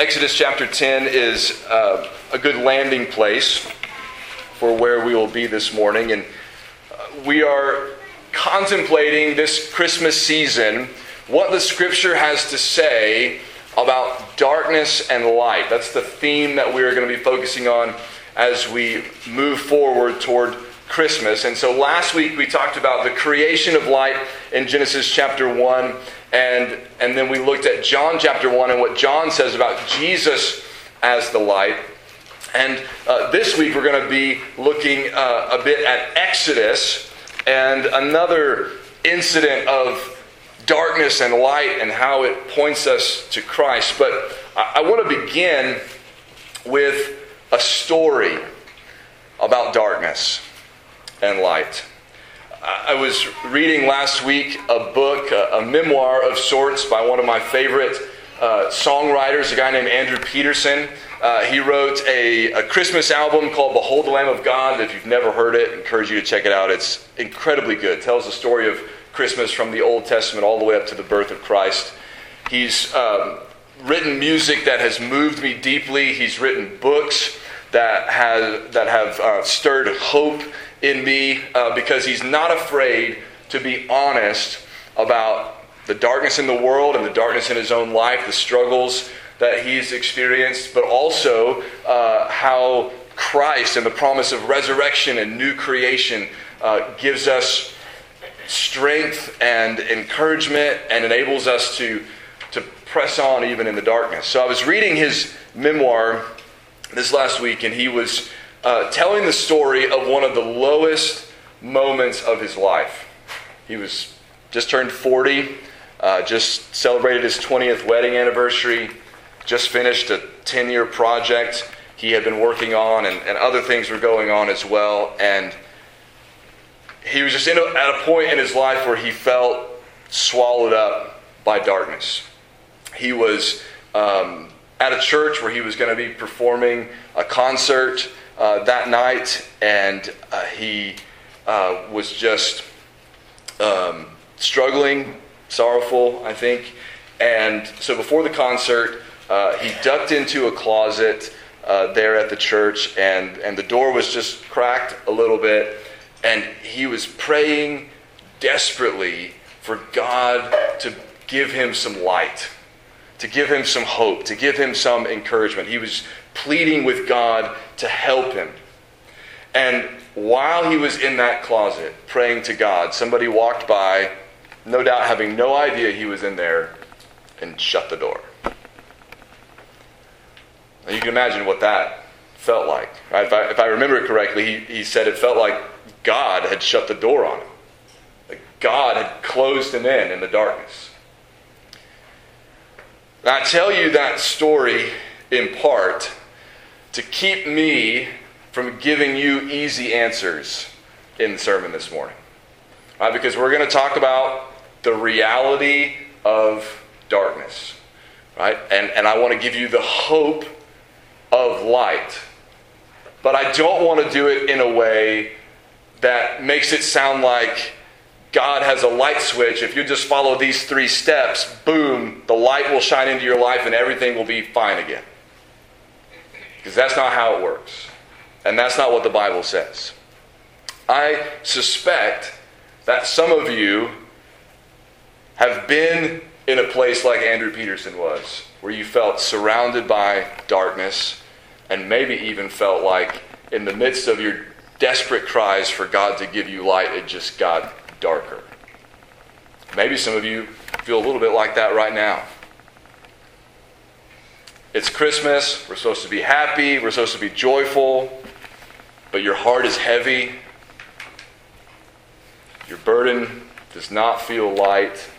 Exodus chapter 10 is uh, a good landing place for where we will be this morning. And uh, we are contemplating this Christmas season what the scripture has to say about darkness and light. That's the theme that we are going to be focusing on as we move forward toward Christmas. And so last week we talked about the creation of light in Genesis chapter 1 and, and then we looked at John chapter 1 and what John says about Jesus as the light. And uh, this week we're going to be looking uh, a bit at Exodus and another incident of darkness and light and how it points us to Christ. But I, I want to begin with a story about darkness and light. I was reading last week a book, a, a memoir of sorts by one of my favorite uh, songwriters, a guy named Andrew Peterson. Uh, he wrote a, a, Christmas album called Behold the Lamb of God. If you've never heard it, I encourage you to check it out. It's incredibly good. It tells the story of Christmas from the Old Testament all the way up to the birth of Christ. He's um, written music that has moved me deeply. He's written books that, has, that have uh, stirred hope in me uh, because he's not afraid to be honest about the darkness in the world and the darkness in his own life, the struggles that he's experienced, but also uh, how Christ and the promise of resurrection and new creation uh, gives us strength and encouragement and enables us to, to press on even in the darkness. So I was reading his memoir this last week, and he was uh, telling the story of one of the lowest moments of his life. He was just turned 40, uh, just celebrated his 20th wedding anniversary, just finished a 10 year project he had been working on, and, and other things were going on as well. And he was just a, at a point in his life where he felt swallowed up by darkness. He was um, at a church where he was going to be performing a concert uh, that night, and uh, he uh, was just um, struggling, sorrowful, I think. And so before the concert, uh, he ducked into a closet uh, there at the church, and, and the door was just cracked a little bit, and he was praying desperately for God to give him some light, to give him some hope, to give him some encouragement. He was pleading with God to help him. And while he was in that closet praying to God, somebody walked by, no doubt having no idea he was in there, and shut the door. Now you can imagine what that felt like. Right? If, I, if I remember it correctly, he, he said it felt like God had shut the door on him. Like God had closed him in in the darkness. Now, I tell you that story in part to keep me from giving you easy answers in the sermon this morning. Right, because we're going to talk about the reality of darkness. Right? And, and I want to give you the hope of light. But I don't want to do it in a way that makes it sound like God has a light switch. If you just follow these three steps, boom, the light will shine into your life and everything will be fine again. Because that's not how it works. And that's not what the Bible says. I suspect that some of you have been in a place like Andrew Peterson was, where you felt surrounded by darkness and maybe even felt like in the midst of your desperate cries for God to give you light, it just got darker. Maybe some of you feel a little bit like that right now. It's Christmas. We're supposed to be happy. We're supposed to be joyful. But your heart is heavy. Your burden does not feel light.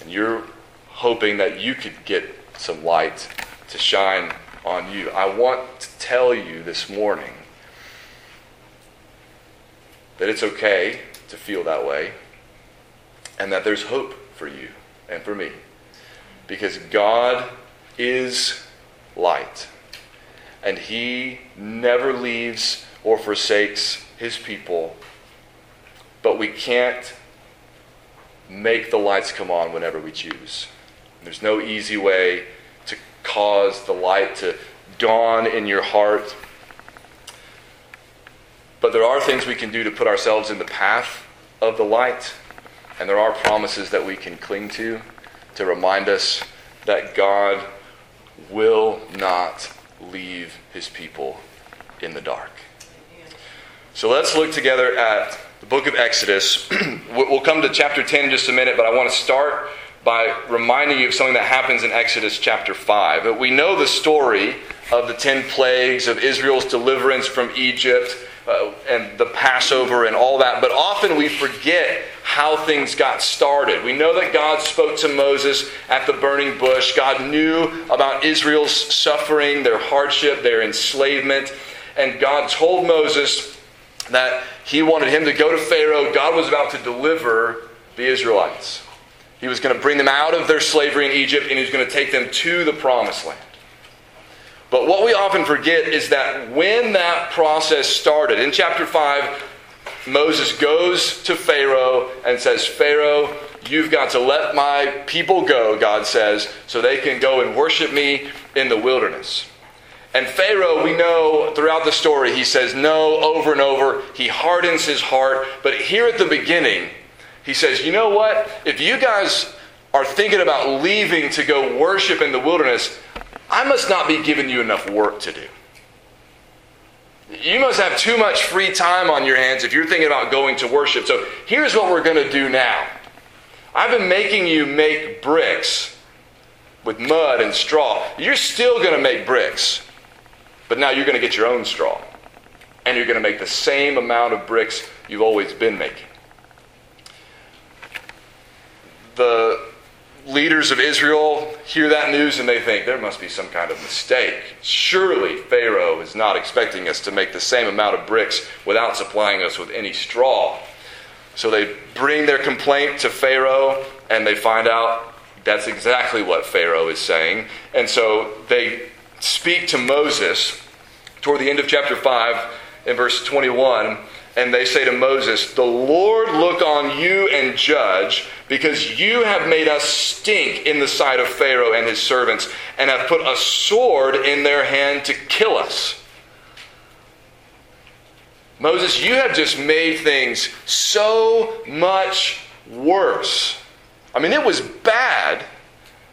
And you're hoping that you could get some light to shine on you. I want to tell you this morning that it's okay to feel that way and that there's hope for you and for me. Because God is light. And he never leaves or forsakes his people. But we can't make the lights come on whenever we choose. There's no easy way to cause the light to dawn in your heart. But there are things we can do to put ourselves in the path of the light, and there are promises that we can cling to to remind us that God will not leave his people in the dark. So let's look together at the book of Exodus. we'll come to chapter 10 in just a minute, but I want to start by reminding you of something that happens in Exodus chapter 5. We know the story of the 10 plagues, of Israel's deliverance from Egypt, uh, and the Passover and all that, but often we forget how things got started. We know that God spoke to Moses at the burning bush. God knew about Israel's suffering, their hardship, their enslavement, and God told Moses that he wanted him to go to Pharaoh. God was about to deliver the Israelites. He was going to bring them out of their slavery in Egypt and he was going to take them to the promised land. But what we often forget is that when that process started, in chapter 5, Moses goes to Pharaoh and says, Pharaoh, you've got to let my people go, God says, so they can go and worship me in the wilderness. And Pharaoh, we know throughout the story, he says no over and over. He hardens his heart. But here at the beginning, he says, You know what? If you guys are thinking about leaving to go worship in the wilderness, I must not be giving you enough work to do. You must have too much free time on your hands if you're thinking about going to worship. So here's what we're going to do now. I've been making you make bricks with mud and straw. You're still going to make bricks, but now you're going to get your own straw. And you're going to make the same amount of bricks you've always been making. The leaders of Israel hear that news and they think there must be some kind of mistake. Surely Pharaoh is not expecting us to make the same amount of bricks without supplying us with any straw. So they bring their complaint to Pharaoh and they find out that's exactly what Pharaoh is saying. And so they speak to Moses toward the end of chapter 5 in verse 21 and they say to Moses, The Lord look on you and judge, because you have made us stink in the sight of Pharaoh and his servants, and have put a sword in their hand to kill us. Moses, you have just made things so much worse. I mean, it was bad,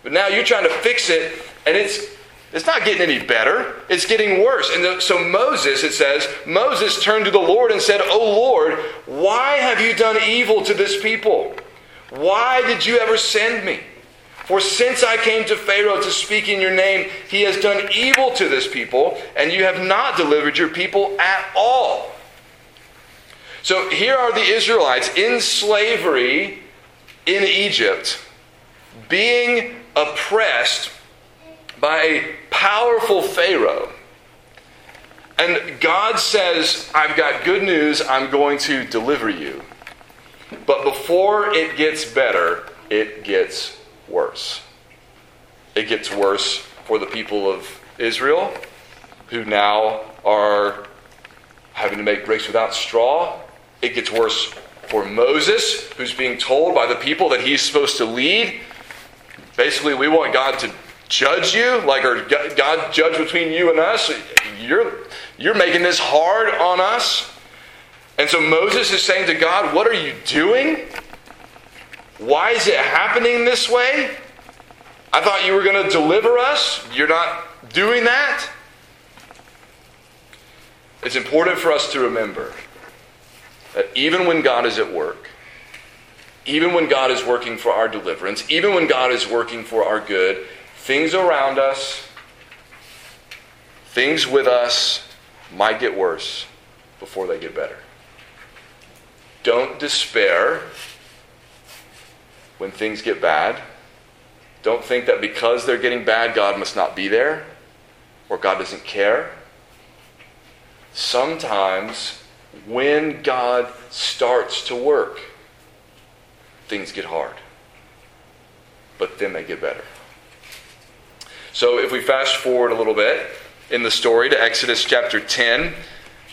but now you're trying to fix it, and it's it's not getting any better. It's getting worse. And so Moses, it says, Moses turned to the Lord and said, Oh Lord, why have you done evil to this people? Why did you ever send me? For since I came to Pharaoh to speak in your name, he has done evil to this people, and you have not delivered your people at all. So here are the Israelites in slavery in Egypt, being oppressed by a powerful Pharaoh. And God says, I've got good news, I'm going to deliver you. But before it gets better, it gets worse. It gets worse for the people of Israel, who now are having to make bricks without straw. It gets worse for Moses, who's being told by the people that he's supposed to lead. Basically, we want God to judge you, like or God judge between you and us. You're you're making this hard on us. And so Moses is saying to God, What are you doing? Why is it happening this way? I thought you were going to deliver us. You're not doing that. It's important for us to remember that even when God is at work, even when God is working for our deliverance, even when God is working for our good, things around us, things with us might get worse before they get better. Don't despair when things get bad. Don't think that because they're getting bad, God must not be there or God doesn't care. Sometimes when God starts to work, things get hard. But then they get better. So if we fast forward a little bit in the story to Exodus chapter 10,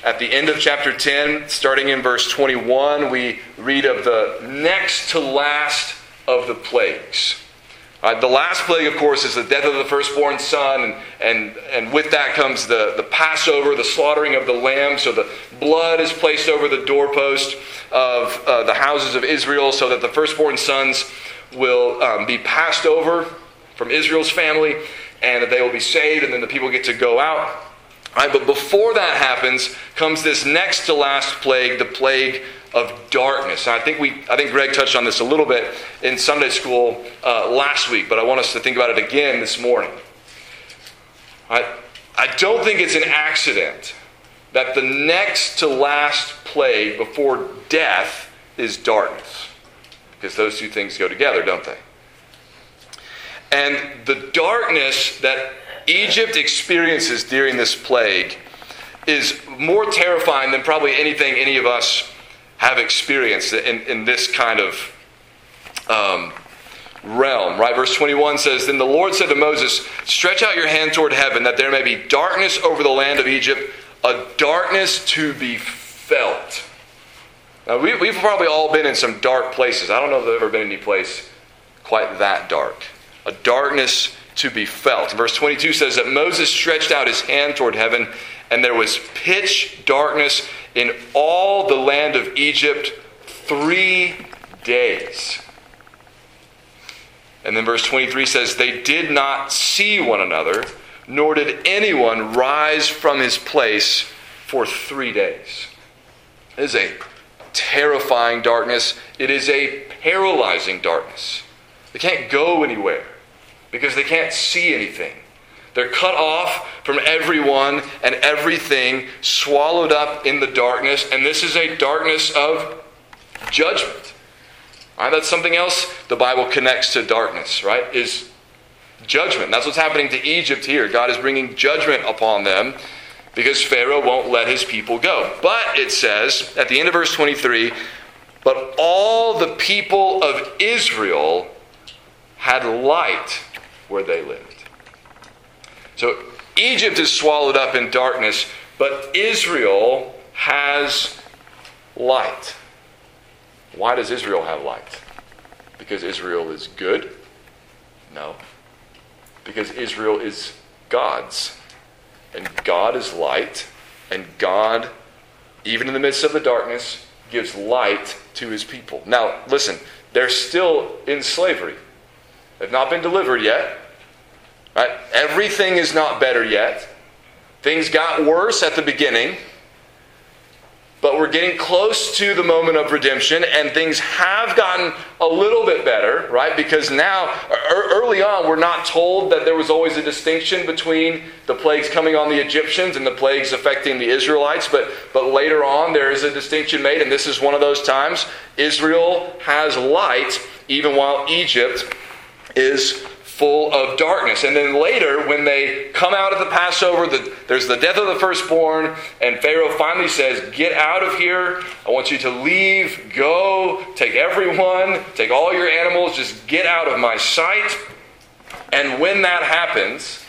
at the end of chapter 10, starting in verse 21, we read of the next to last of the plagues. Uh, the last plague, of course, is the death of the firstborn son, and, and, and with that comes the, the Passover, the slaughtering of the lamb. So the blood is placed over the doorpost of uh, the houses of Israel so that the firstborn sons will um, be passed over from Israel's family and that they will be saved, and then the people get to go out. But before that happens, comes this next to last plague, the plague of darkness. And I think we, I think Greg touched on this a little bit in Sunday school uh, last week, but I want us to think about it again this morning. I, I don't think it's an accident that the next to last plague before death is darkness, because those two things go together, don't they? And the darkness that Egypt experiences during this plague is more terrifying than probably anything any of us have experienced in, in this kind of um, realm. Right? Verse 21 says Then the Lord said to Moses, Stretch out your hand toward heaven, that there may be darkness over the land of Egypt, a darkness to be felt. Now, we, we've probably all been in some dark places. I don't know if there's ever been any place quite that dark. A darkness to be felt. Verse 22 says that Moses stretched out his hand toward heaven, and there was pitch darkness in all the land of Egypt three days. And then verse 23 says, They did not see one another, nor did anyone rise from his place for three days. It is a terrifying darkness. It is a paralyzing darkness. They can't go anywhere because they can't see anything. They're cut off from everyone and everything, swallowed up in the darkness, and this is a darkness of judgment. Right? That's something else the Bible connects to darkness, right? Is judgment. That's what's happening to Egypt here. God is bringing judgment upon them because Pharaoh won't let his people go. But it says at the end of verse 23 but all the people of Israel had light where they lived. So Egypt is swallowed up in darkness, but Israel has light. Why does Israel have light? Because Israel is good? No. Because Israel is God's. And God is light, and God, even in the midst of the darkness, gives light to his people. Now, listen, they're still in slavery. They've not been delivered yet. Right? Everything is not better yet. Things got worse at the beginning. But we're getting close to the moment of redemption, and things have gotten a little bit better, right? Because now, early on, we're not told that there was always a distinction between the plagues coming on the Egyptians and the plagues affecting the Israelites, but, but later on, there is a distinction made, and this is one of those times. Israel has light, even while Egypt is full of darkness. And then later, when they come out of the Passover, the, there's the death of the firstborn, and Pharaoh finally says, Get out of here. I want you to leave, go, take everyone, take all your animals, just get out of my sight. And when that happens,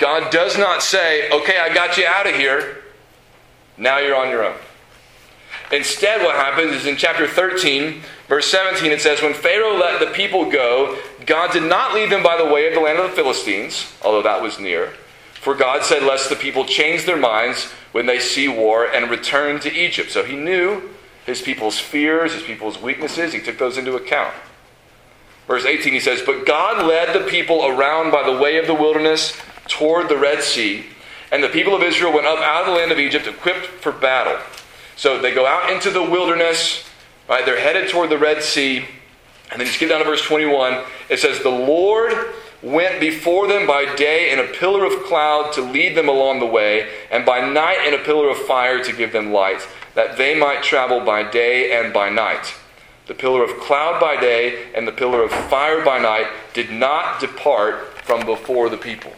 God does not say, Okay, I got you out of here. Now you're on your own. Instead, what happens is in chapter 13, verse 17, it says, When Pharaoh let the people go, God did not lead them by the way of the land of the Philistines, although that was near. For God said, Lest the people change their minds when they see war and return to Egypt. So he knew his people's fears, his people's weaknesses. He took those into account. Verse 18, he says, But God led the people around by the way of the wilderness toward the Red Sea, and the people of Israel went up out of the land of Egypt equipped for battle. So they go out into the wilderness, right? They're headed toward the Red Sea. And then you skip down to verse 21. It says, The Lord went before them by day in a pillar of cloud to lead them along the way, and by night in a pillar of fire to give them light, that they might travel by day and by night. The pillar of cloud by day and the pillar of fire by night did not depart from before the people.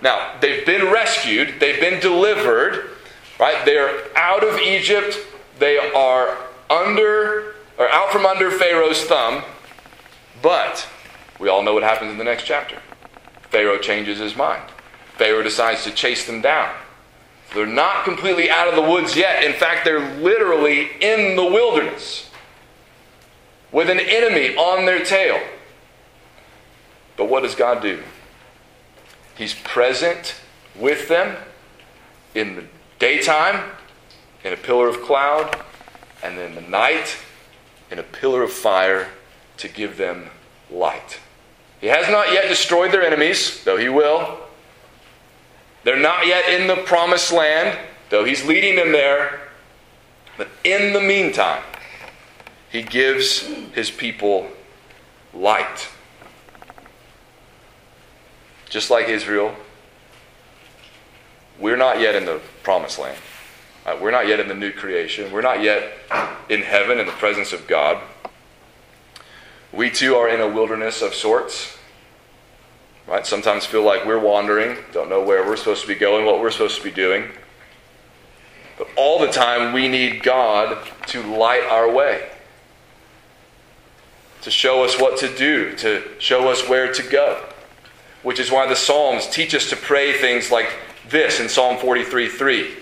Now, they've been rescued, they've been delivered, Right? They're out of Egypt. They are under or out from under Pharaoh's thumb. But we all know what happens in the next chapter. Pharaoh changes his mind. Pharaoh decides to chase them down. They're not completely out of the woods yet. In fact, they're literally in the wilderness with an enemy on their tail. But what does God do? He's present with them in the daytime in a pillar of cloud, and then the night in a pillar of fire to give them light. He has not yet destroyed their enemies, though he will. They're not yet in the promised land, though he's leading them there. But in the meantime, he gives his people light. Just like Israel, we're not yet in the promised land. Uh, we're not yet in the new creation. We're not yet in heaven in the presence of God. We too are in a wilderness of sorts. Right? Sometimes feel like we're wandering, don't know where we're supposed to be going, what we're supposed to be doing. But all the time, we need God to light our way, to show us what to do, to show us where to go. Which is why the Psalms teach us to pray things like this in Psalm 43 3.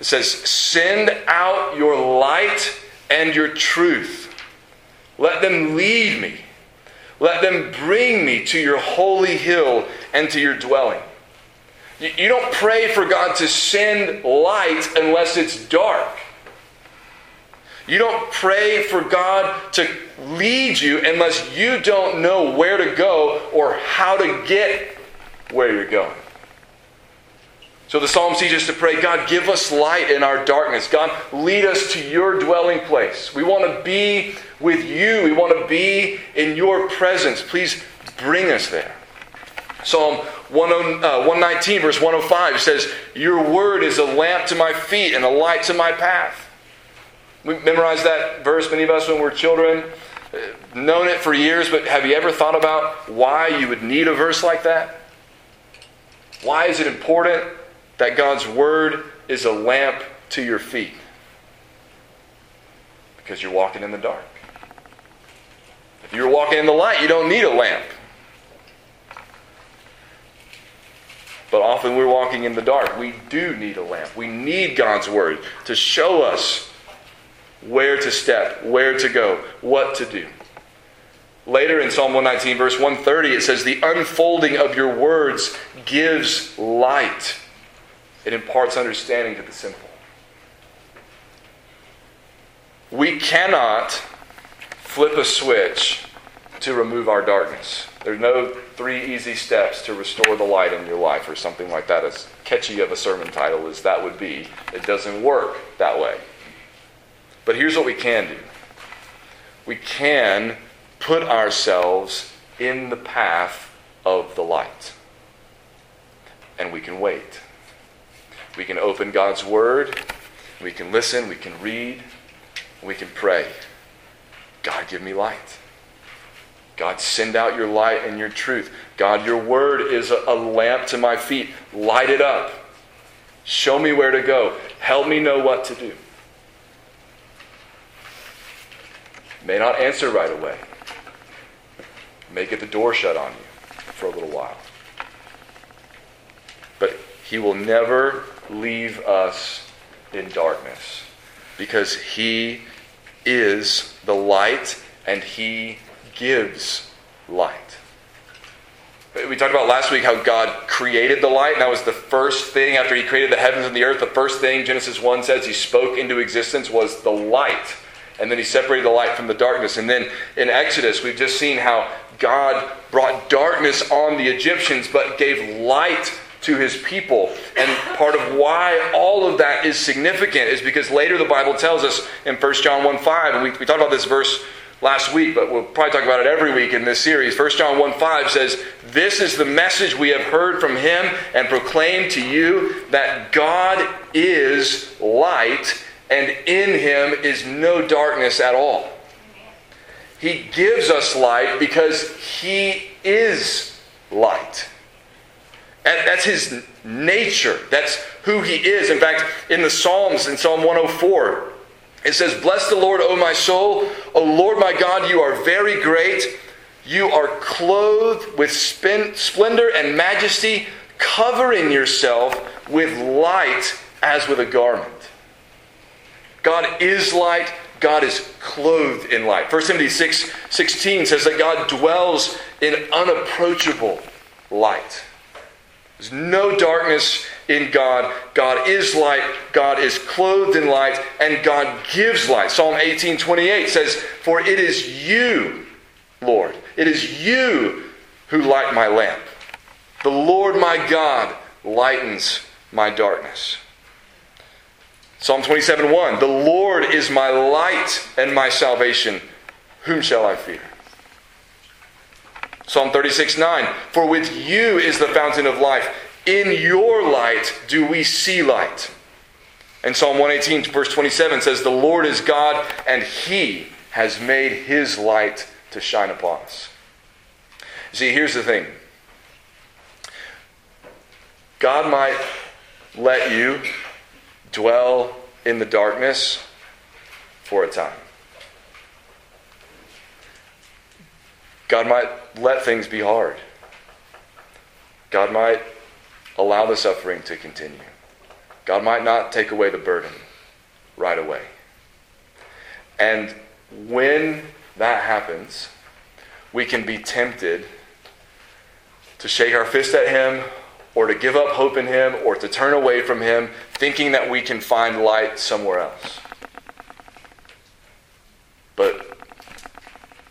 It says, Send out your light and your truth. Let them lead me. Let them bring me to your holy hill and to your dwelling. You don't pray for God to send light unless it's dark. You don't pray for God to lead you unless you don't know where to go or how to get where you're going. So the psalm teach us to pray, God, give us light in our darkness. God, lead us to your dwelling place. We want to be with you. We want to be in your presence. Please bring us there. Psalm 119, uh, verse 105 says, Your word is a lamp to my feet and a light to my path. We memorized that verse, many of us, when we were children, uh, known it for years, but have you ever thought about why you would need a verse like that? Why is it important that God's Word is a lamp to your feet. Because you're walking in the dark. If you're walking in the light, you don't need a lamp. But often we're walking in the dark. We do need a lamp. We need God's Word to show us where to step, where to go, what to do. Later in Psalm 119, verse 130, it says, The unfolding of your words gives light. It imparts understanding to the simple. We cannot flip a switch to remove our darkness. There's no three easy steps to restore the light in your life or something like that, as catchy of a sermon title as that would be. It doesn't work that way. But here's what we can do we can put ourselves in the path of the light, and we can wait. We can open God's Word, we can listen, we can read, we can pray. God, give me light. God, send out your light and your truth. God, your word is a, lamp to my feet. Light it up. Show me where to go. Help me know what to do. May not answer right away. May get the door shut on you for a little while. But he will never leave us in darkness because He is the light and He gives light. We talked about last week how God created the light, and that was the first thing after He created the heavens and the earth. The first thing Genesis 1 says He spoke into existence was the light. And then He separated the light from the darkness. And then in Exodus, we've just seen how God brought darkness on the Egyptians, but gave light to his people. And part of why all of that is significant is because later the Bible tells us in 1 John 1 5, and we, we talked about this verse last week, but we'll probably talk about it every week in this series. 1 John 1 5 says, This is the message we have heard from him and proclaimed to you that God is light, and in him is no darkness at all. He gives us light because he is light. That's his nature. That's who he is. In fact, in the Psalms, in Psalm 104, it says, Bless the Lord, O my soul. O Lord my God, you are very great. You are clothed with splendor and majesty, covering yourself with light as with a garment. God is light. God is clothed in light. 1 Timothy 6 16 says that God dwells in unapproachable light. There's no darkness in God. God is light. God is clothed in light, and God gives light. Psalm 18 28 says, For it is you, Lord, it is you who light my lamp. The Lord my God lightens my darkness. Psalm 27 1 The Lord is my light and my salvation. Whom shall I fear? Psalm 36 9 For with you is the fountain of life. In your light do we see light. And Psalm 118, verse 27 says, The Lord is God, and He has made His light to shine upon us. See, here's the thing God might let you dwell in the darkness for a time. God might let things be hard. God might allow the suffering to continue. God might not take away the burden right away. And when that happens, we can be tempted to shake our fist at Him or to give up hope in Him or to turn away from Him, thinking that we can find light somewhere else. But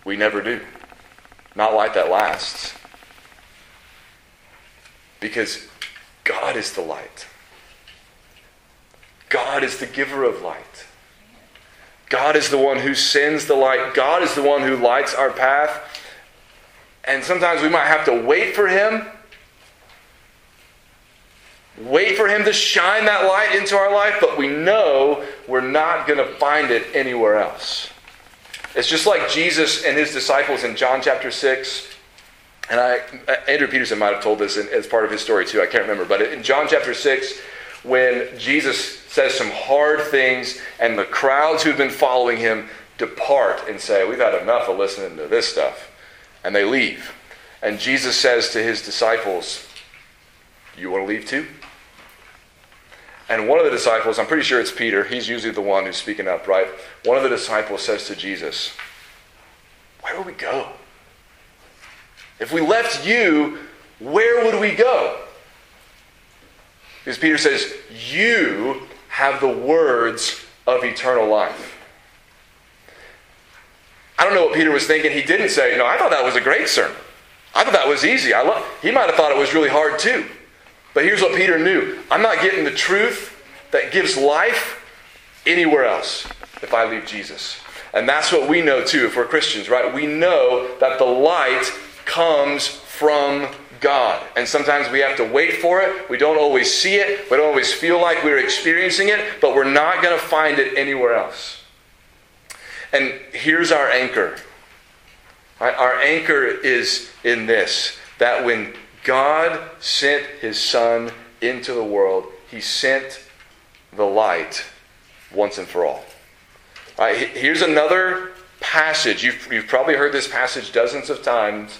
we never do. Not light that lasts. Because God is the light. God is the giver of light. God is the one who sends the light. God is the one who lights our path. And sometimes we might have to wait for Him Wait for Him to shine that light into our life, but we know we're not going to find it anywhere else. It's just like Jesus and His disciples in John chapter 6. And I, Andrew Peterson might have told this as part of his story too. I can't remember. But in John chapter 6, when Jesus says some hard things and the crowds who've been following him depart and say, We've had enough of listening to this stuff. And they leave. And Jesus says to his disciples, You want to leave too? And one of the disciples, I'm pretty sure it's Peter, he's usually the one who's speaking up, right? One of the disciples says to Jesus, Where would we go? If we left you, where would we go? Because Peter says, You have the words of eternal life. I don't know what Peter was thinking. He didn't say, No, I thought that was a great sermon. I thought that was easy. I he might have thought it was really hard too. But here's what Peter knew I'm not getting the truth that gives life anywhere else if I leave Jesus. And that's what we know too if we're Christians, right? We know that the light comes from God. And sometimes we have to wait for it. We don't always see it. We don't always feel like we're experiencing it, but we're not going to find it anywhere else. And here's our anchor. Right? Our anchor is in this that when God sent his Son into the world. He sent the light once and for all. all right, here's another passage. You've, you've probably heard this passage dozens of times,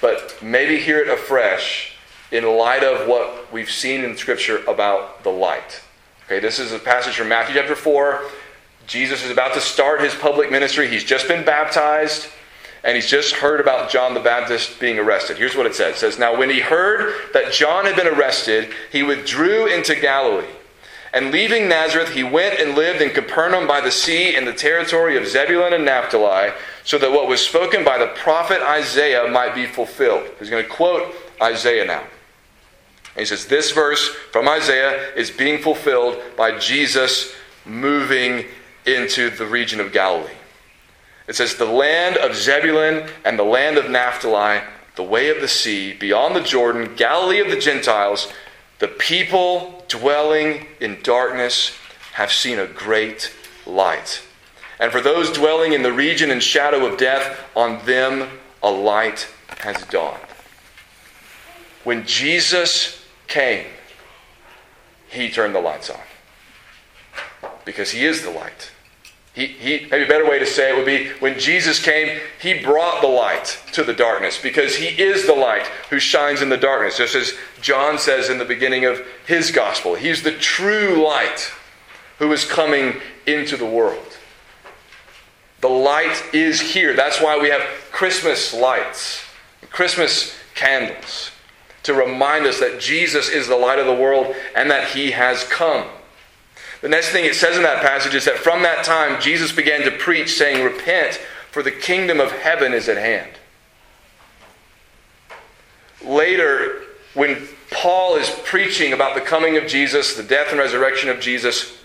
but maybe hear it afresh in light of what we've seen in Scripture about the light. Okay, this is a passage from Matthew chapter 4. Jesus is about to start his public ministry. He's just been baptized and he's just heard about John the Baptist being arrested. Here's what it says. It says, Now when he heard that John had been arrested, he withdrew into Galilee. And leaving Nazareth, he went and lived in Capernaum by the sea in the territory of Zebulun and Naphtali, so that what was spoken by the prophet Isaiah might be fulfilled. He's going to quote Isaiah now. And he says, This verse from Isaiah is being fulfilled by Jesus moving into the region of Galilee. It says, The land of Zebulun and the land of Naphtali, the way of the sea, beyond the Jordan, Galilee of the Gentiles, the people dwelling in darkness have seen a great light. And for those dwelling in the region and shadow of death, on them a light has dawned. When Jesus came, he turned the lights on. Because he is the light. He, he, maybe a better way to say it would be when Jesus came, he brought the light to the darkness because he is the light who shines in the darkness. Just as John says in the beginning of his gospel, he's the true light who is coming into the world. The light is here. That's why we have Christmas lights, Christmas candles, to remind us that Jesus is the light of the world and that he has come. The next thing it says in that passage is that from that time Jesus began to preach, saying, Repent, for the kingdom of heaven is at hand. Later, when Paul is preaching about the coming of Jesus, the death and resurrection of Jesus,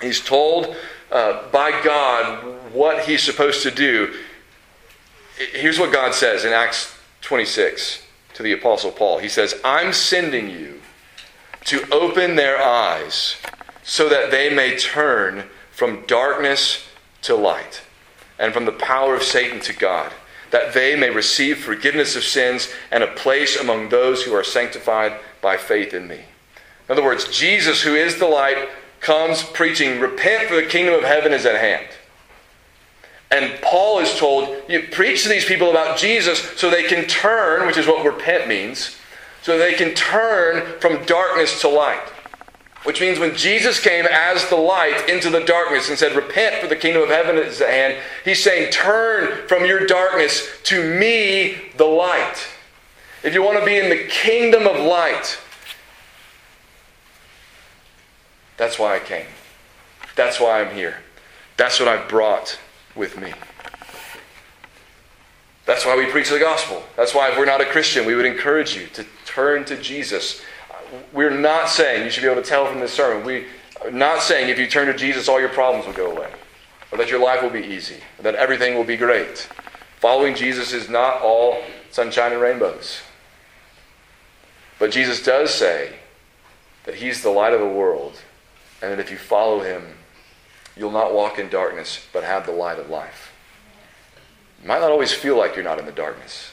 he's told uh, by God what he's supposed to do. Here's what God says in Acts 26 to the Apostle Paul He says, I'm sending you to open their eyes so that they may turn from darkness to light and from the power of Satan to God, that they may receive forgiveness of sins and a place among those who are sanctified by faith in me. In other words, Jesus, who is the light, comes preaching, Repent, for the kingdom of heaven is at hand. And Paul is told, You preach to these people about Jesus so they can turn, which is what repent means, so they can turn from darkness to light. Which means when Jesus came as the light into the darkness and said, Repent, for the kingdom of heaven is at hand, he's saying, Turn from your darkness to me, the light. If you want to be in the kingdom of light, that's why I came. That's why I'm here. That's what I've brought with me. That's why we preach the gospel. That's why, if we're not a Christian, we would encourage you to turn to Jesus we're not saying, you should be able to tell from this sermon, we are not saying if you turn to Jesus, all your problems will go away, or that your life will be easy, or that everything will be great. Following Jesus is not all sunshine and rainbows. But Jesus does say that He's the light of the world, and that if you follow Him, you'll not walk in darkness, but have the light of life. You might not always feel like you're not in the darkness,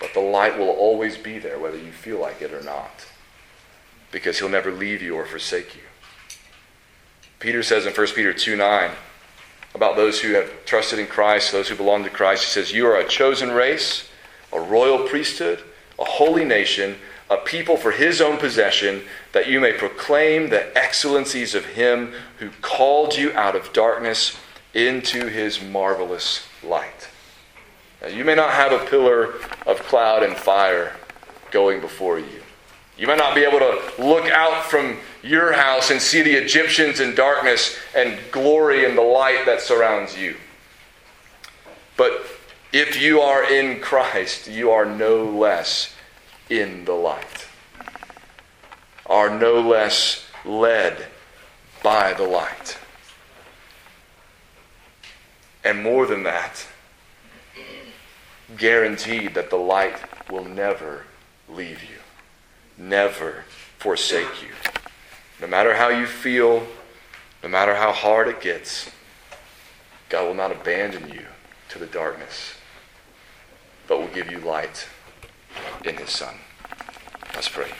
but the light will always be there, whether you feel like it or not because he'll never leave you or forsake you. Peter says in 1 Peter 2 9 about those who have trusted in Christ, those who belong to Christ, he says, You are a chosen race, a royal priesthood, a holy nation, a people for his own possession, that you may proclaim the excellencies of him who called you out of darkness into his marvelous light. Now, you may not have a pillar of cloud and fire going before you. You might not be able to look out from your house and see the Egyptians in darkness and glory in the light that surrounds you. But if you are in Christ, you are no less in the light, are no less led by the light. And more than that, guaranteed that the light will never leave you never forsake you. No matter how you feel, no matter how hard it gets, God will not abandon you to the darkness, but will give you light in His Son. Let's pray.